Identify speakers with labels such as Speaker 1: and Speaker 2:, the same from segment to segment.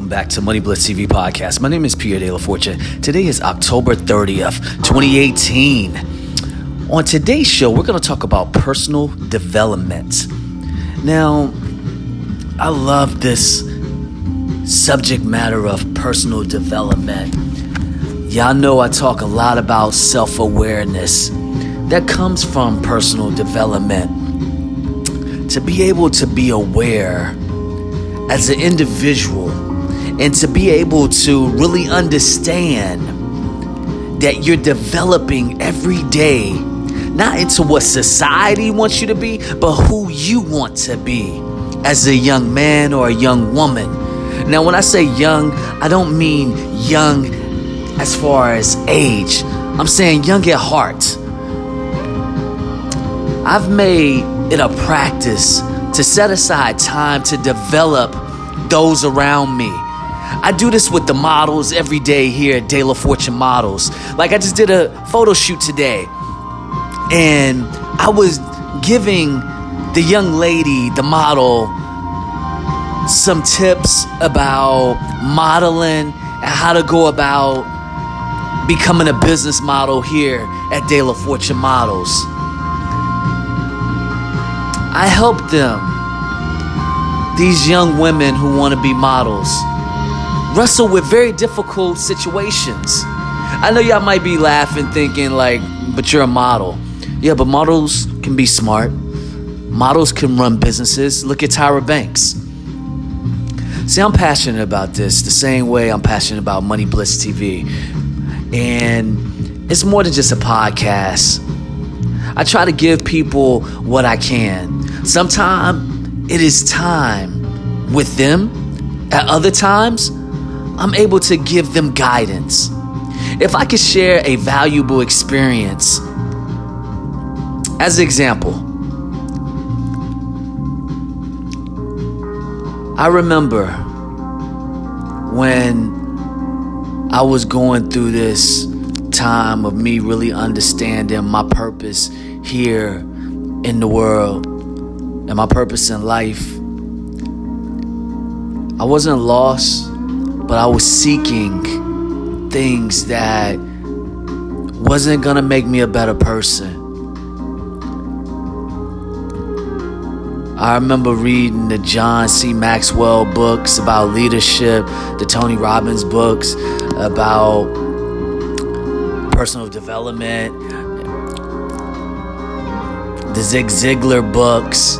Speaker 1: back to Money Bliss TV podcast. My name is Pierre De La Fortune. Today is October 30th, 2018. On today's show, we're going to talk about personal development. Now, I love this subject matter of personal development. Y'all know I talk a lot about self awareness. That comes from personal development. To be able to be aware as an individual and to be able to really understand that you're developing every day, not into what society wants you to be, but who you want to be as a young man or a young woman. Now, when I say young, I don't mean young as far as age, I'm saying young at heart. I've made it a practice to set aside time to develop those around me. I do this with the models every day here at De La Fortune Models. Like I just did a photo shoot today, and I was giving the young lady, the model, some tips about modeling and how to go about becoming a business model here at De La Fortune Models. I help them, these young women who want to be models, wrestle with very difficult situations. I know y'all might be laughing, thinking, like, but you're a model. Yeah, but models can be smart, models can run businesses. Look at Tyra Banks. See, I'm passionate about this the same way I'm passionate about Money Bliss TV. And it's more than just a podcast. I try to give people what I can. Sometimes it is time with them. At other times, I'm able to give them guidance. If I could share a valuable experience, as an example, I remember when I was going through this time of me really understanding my purpose here in the world and my purpose in life. I wasn't lost, but I was seeking things that wasn't gonna make me a better person. I remember reading the John C. Maxwell books about leadership, the Tony Robbins books about personal development, the Zig Ziglar books.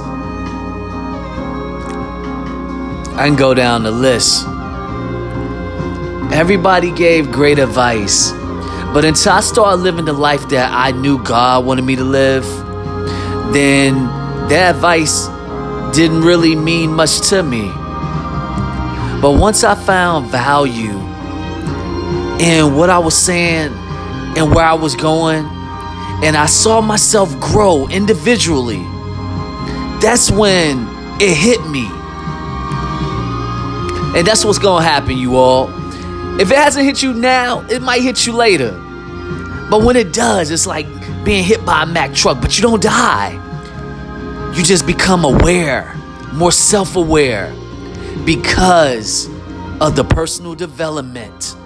Speaker 1: I can go down the list. Everybody gave great advice, but until I started living the life that I knew God wanted me to live, then that advice didn't really mean much to me. But once I found value in what I was saying and where I was going, and I saw myself grow individually, that's when it hit me. And that's what's gonna happen, you all. If it hasn't hit you now, it might hit you later. But when it does, it's like being hit by a Mack truck, but you don't die. You just become aware, more self aware, because of the personal development.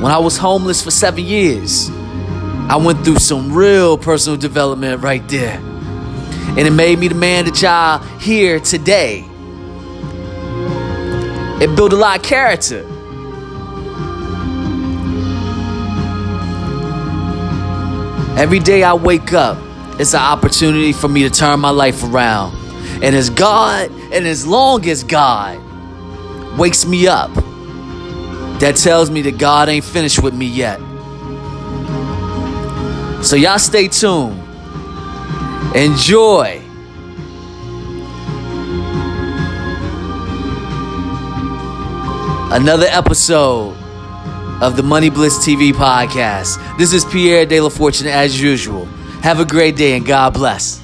Speaker 1: When I was homeless for seven years, I went through some real personal development right there. And it made me the man that y'all hear today. It built a lot of character. Every day I wake up, it's an opportunity for me to turn my life around. And as God, and as long as God wakes me up, that tells me that God ain't finished with me yet. So y'all stay tuned. Enjoy. Another episode of the Money Bliss TV podcast. This is Pierre De La Fortune as usual. Have a great day and God bless.